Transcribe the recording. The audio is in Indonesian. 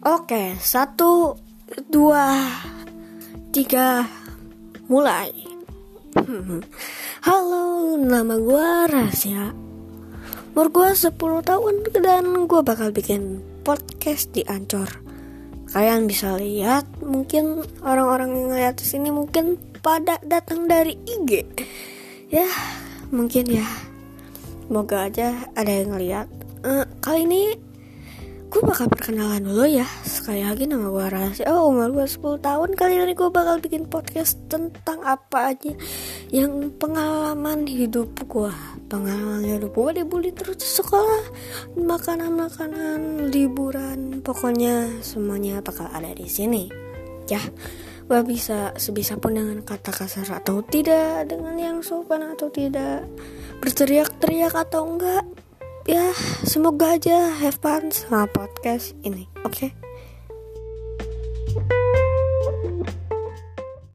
Oke, satu, dua, tiga, mulai. Halo, nama gue Rasya. Umur gue 10 tahun dan gue bakal bikin podcast di Ancor. Kalian bisa lihat, mungkin orang-orang yang di sini mungkin pada datang dari IG. Ya, mungkin ya. Semoga aja ada yang ngeliat. Uh, kali ini gue bakal perkenalan dulu ya. Sekali lagi nama gue rahasia oh umur gue 10 tahun. Kali ini gue bakal bikin podcast tentang apa aja yang pengalaman hidup gue pengalaman hidup gue dibully terus di sekolah makanan-makanan liburan pokoknya semuanya bakal ada di sini. Ya gue bisa sebisa pun dengan kata kasar atau tidak dengan yang sopan atau tidak berteriak-teriak atau enggak ya semoga aja have fun sama podcast ini oke okay?